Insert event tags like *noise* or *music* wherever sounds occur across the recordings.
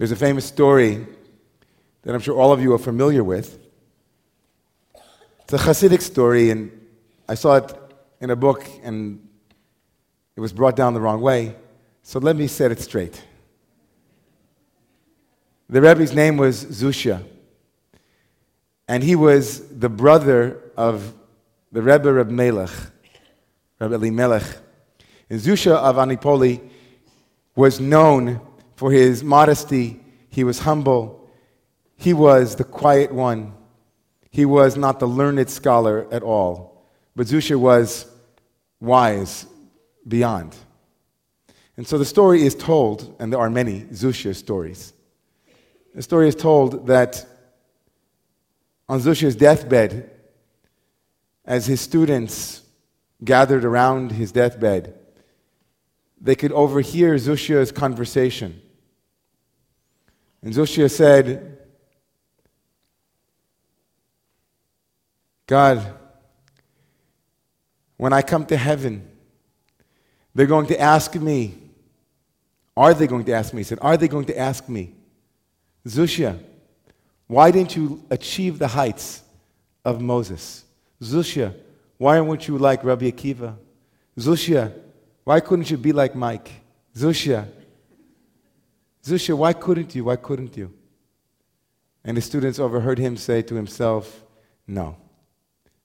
There's a famous story that I'm sure all of you are familiar with. It's a Hasidic story, and I saw it in a book, and it was brought down the wrong way. So let me set it straight. The Rebbe's name was Zusha, and he was the brother of the Rebbe Reb Melech, Rebbe Elimelech. And Zusha of Anipoli was known for his modesty. He was humble. He was the quiet one. He was not the learned scholar at all. But Zusha was wise beyond. And so the story is told, and there are many Zusha stories. The story is told that on Zusha's deathbed, as his students gathered around his deathbed, they could overhear Zusha's conversation. And Zushia said, God, when I come to heaven, they're going to ask me, are they going to ask me? He said, Are they going to ask me, Zushia, why didn't you achieve the heights of Moses? Zushia, why weren't you like Rabbi Akiva? Zushia, why couldn't you be like Mike? Zushia, Zushia, why couldn't you? Why couldn't you? And the students overheard him say to himself, No.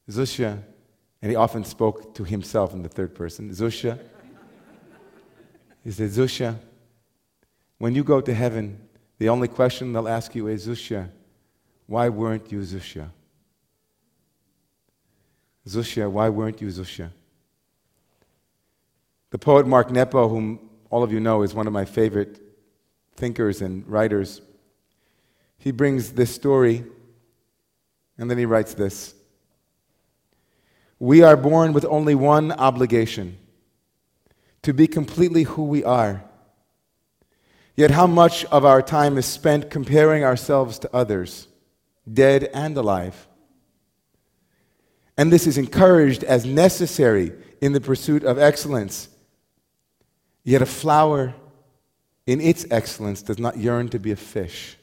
Zushia, and he often spoke to himself in the third person, Zushia. He said, Zushia, when you go to heaven, the only question they'll ask you is, Zushia, why weren't you Zushia? Zushia, why weren't you Zushia? The poet Mark Nepo, whom all of you know is one of my favorite thinkers and writers, he brings this story and then he writes this We are born with only one obligation to be completely who we are Yet, how much of our time is spent comparing ourselves to others, dead and alive? And this is encouraged as necessary in the pursuit of excellence. Yet, a flower in its excellence does not yearn to be a fish.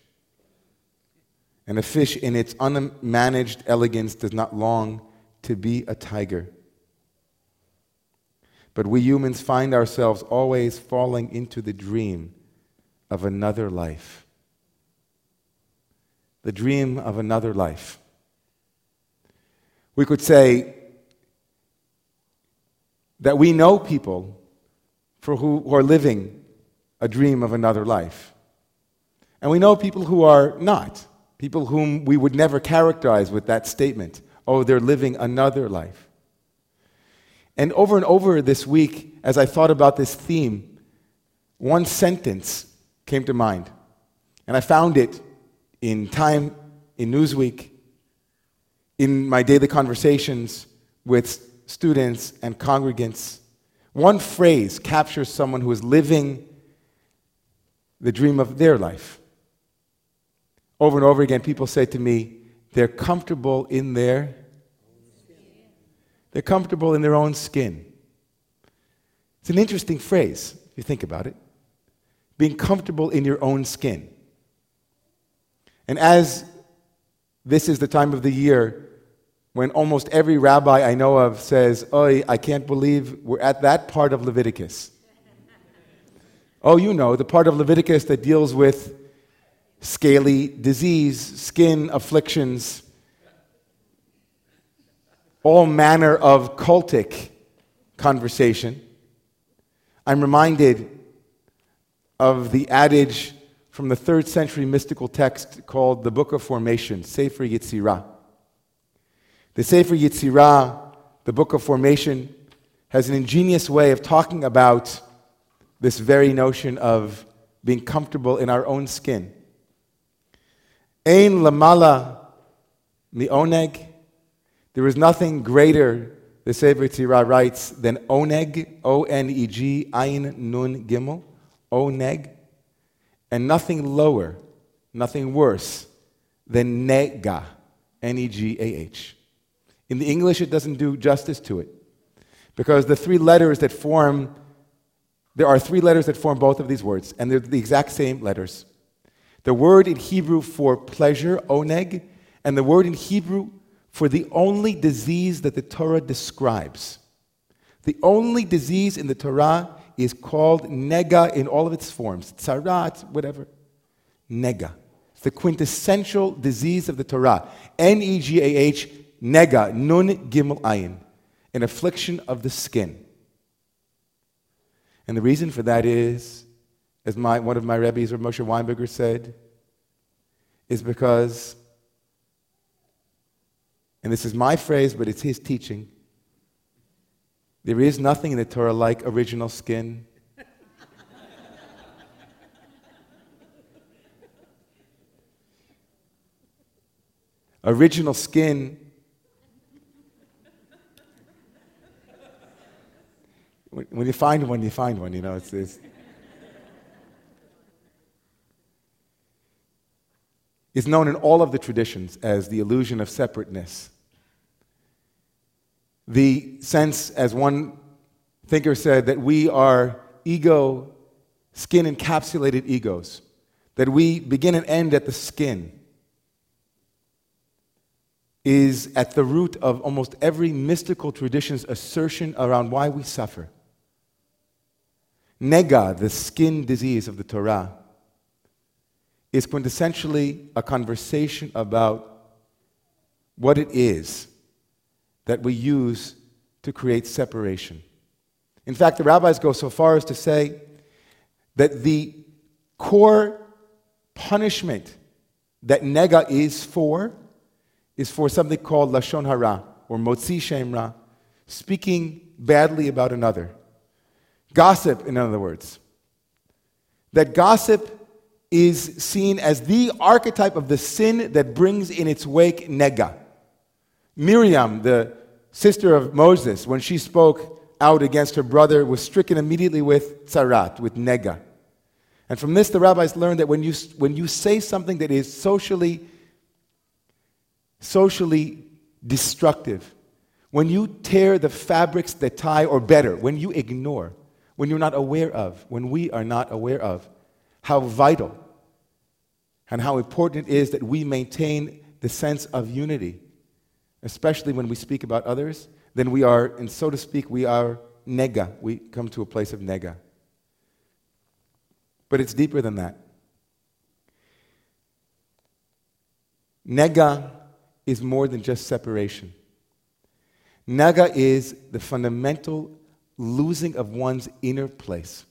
And a fish in its unmanaged elegance does not long to be a tiger. But we humans find ourselves always falling into the dream of another life. The dream of another life. We could say that we know people for who, who are living a dream of another life. And we know people who are not, people whom we would never characterize with that statement oh, they're living another life. And over and over this week, as I thought about this theme, one sentence came to mind. And I found it in Time, in Newsweek, in my daily conversations with students and congregants. One phrase captures someone who is living the dream of their life. Over and over again, people say to me, they're comfortable in their they're comfortable in their own skin. It's an interesting phrase if you think about it being comfortable in your own skin. And as this is the time of the year when almost every rabbi I know of says, Oi, I can't believe we're at that part of Leviticus. Oh, you know, the part of Leviticus that deals with scaly disease, skin afflictions, all manner of cultic conversation. I'm reminded of the adage from the third century mystical text called the Book of Formation, Sefer Yetzirah. The Sefer Yetzirah, the Book of Formation, has an ingenious way of talking about this very notion of being comfortable in our own skin. Ein lamala mi-oneg. There is nothing greater, the Sefer Yetzirah writes, than oneg, O-N-E-G, ayin nun gimel oneg, and nothing lower, nothing worse than nega, N E G A H. In the English, it doesn't do justice to it because the three letters that form, there are three letters that form both of these words, and they're the exact same letters. The word in Hebrew for pleasure, oneg, and the word in Hebrew for the only disease that the Torah describes. The only disease in the Torah is called nega in all of its forms. Tzarat, whatever. Nega. It's the quintessential disease of the Torah. N E G A H, nega, nun gimel ayin. An affliction of the skin. And the reason for that is, as my, one of my rabbis, Moshe Weinberger, said, is because, and this is my phrase, but it's his teaching, there is nothing in the Torah like original skin. *laughs* original skin when you find one, you find one, you know. It's, it's is known in all of the traditions as the illusion of separateness. The sense, as one thinker said, that we are ego, skin encapsulated egos, that we begin and end at the skin, is at the root of almost every mystical tradition's assertion around why we suffer. Nega, the skin disease of the Torah, is quintessentially a conversation about what it is that we use to create separation. In fact, the rabbis go so far as to say that the core punishment that nega is for is for something called lashon hara or motzi shemra, speaking badly about another. Gossip, in other words. That gossip is seen as the archetype of the sin that brings in its wake nega. Miriam, the sister of Moses, when she spoke out against her brother, was stricken immediately with tzarat, with nega. And from this, the rabbis learned that when you, when you say something that is socially, socially destructive, when you tear the fabrics that tie, or better, when you ignore, when you're not aware of, when we are not aware of, how vital and how important it is that we maintain the sense of unity, especially when we speak about others, then we are, and so to speak, we are nega. We come to a place of nega. But it's deeper than that. Nega is more than just separation. Nega is the fundamental losing of one's inner place.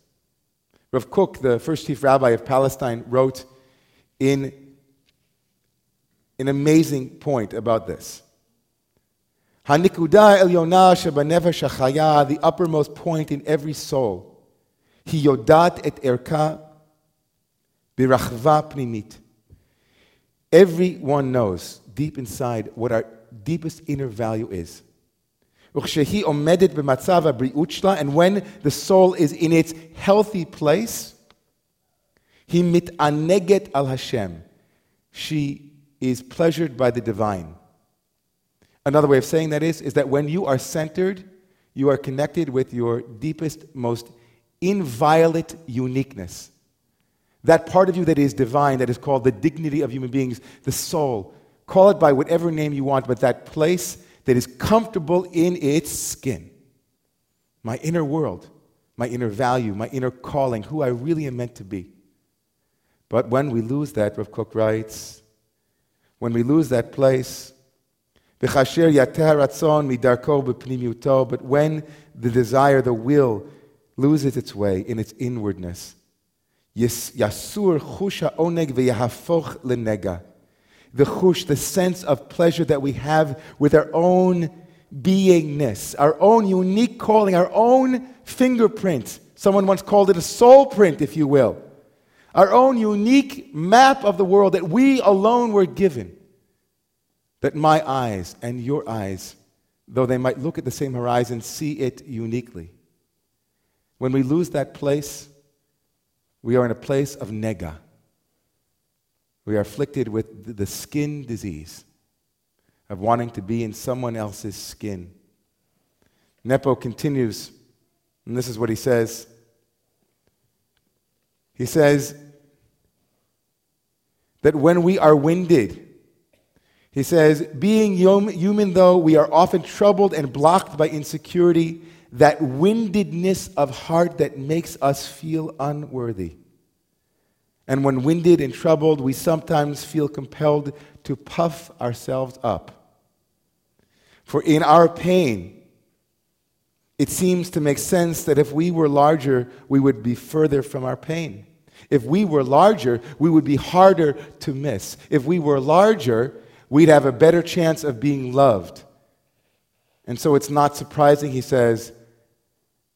Rav Kook, the first chief rabbi of Palestine, wrote in an amazing point about this. Hanikuda Elyona shebanefesh hachaya, the uppermost point in every soul. He yodat et erka birachva pnimit. Everyone knows deep inside what our deepest inner value is. And when the soul is in its healthy place, he mitaneget al Hashem. She is pleasured by the divine. Another way of saying that is, is that when you are centered, you are connected with your deepest, most inviolate uniqueness. That part of you that is divine, that is called the dignity of human beings, the soul. Call it by whatever name you want, but that place that is comfortable in its skin. My inner world, my inner value, my inner calling, who I really am meant to be. But when we lose that, Rav Kook writes, when we lose that place, but when the desire, the will, loses its way in its inwardness, yasur chusha oneg v'yahafoch lenega. The chush, the sense of pleasure that we have with our own beingness, our own unique calling, our own fingerprint. Someone once called it a soul print, if you will our own unique map of the world that we alone were given. That my eyes and your eyes, though they might look at the same horizon, see it uniquely. When we lose that place, we are in a place of nega. We are afflicted with the skin disease of wanting to be in someone else's skin. Nepo continues, and this is what he says he says, that when we are winded, he says, being human though, we are often troubled and blocked by insecurity, that windedness of heart that makes us feel unworthy. And when winded and troubled, we sometimes feel compelled to puff ourselves up. For in our pain, it seems to make sense that if we were larger, we would be further from our pain. If we were larger, we would be harder to miss. If we were larger, we'd have a better chance of being loved. And so it's not surprising, he says,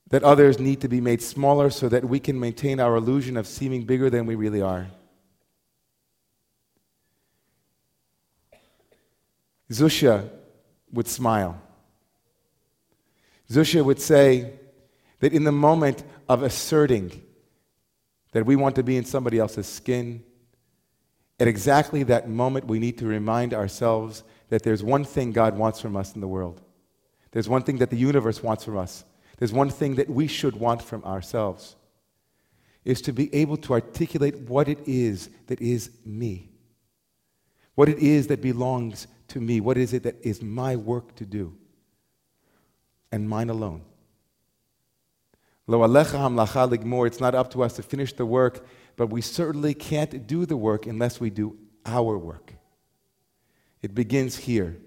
that others need to be made smaller so that we can maintain our illusion of seeming bigger than we really are. Zusha would smile. Zusha would say that in the moment of asserting that we want to be in somebody else's skin, at exactly that moment, we need to remind ourselves that there's one thing God wants from us in the world. There's one thing that the universe wants from us, there's one thing that we should want from ourselves is to be able to articulate what it is that is me. What it is that belongs to me. What is it that is my work to do? And mine alone. Lo. It's not up to us to finish the work, but we certainly can't do the work unless we do our work. It begins here.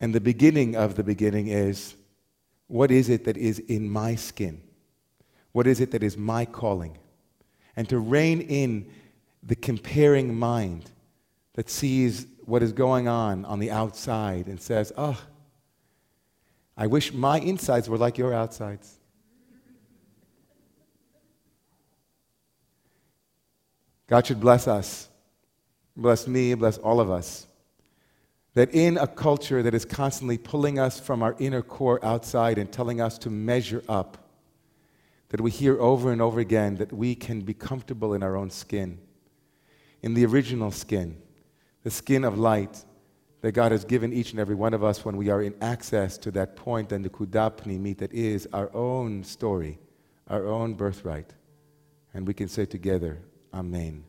And the beginning of the beginning is what is it that is in my skin? What is it that is my calling? And to rein in the comparing mind that sees what is going on on the outside and says, Oh, I wish my insides were like your outsides. God should bless us, bless me, bless all of us that in a culture that is constantly pulling us from our inner core outside and telling us to measure up, that we hear over and over again that we can be comfortable in our own skin, in the original skin, the skin of light that God has given each and every one of us when we are in access to that point and nekuda pnimit that is our own story, our own birthright. And we can say together, Amen.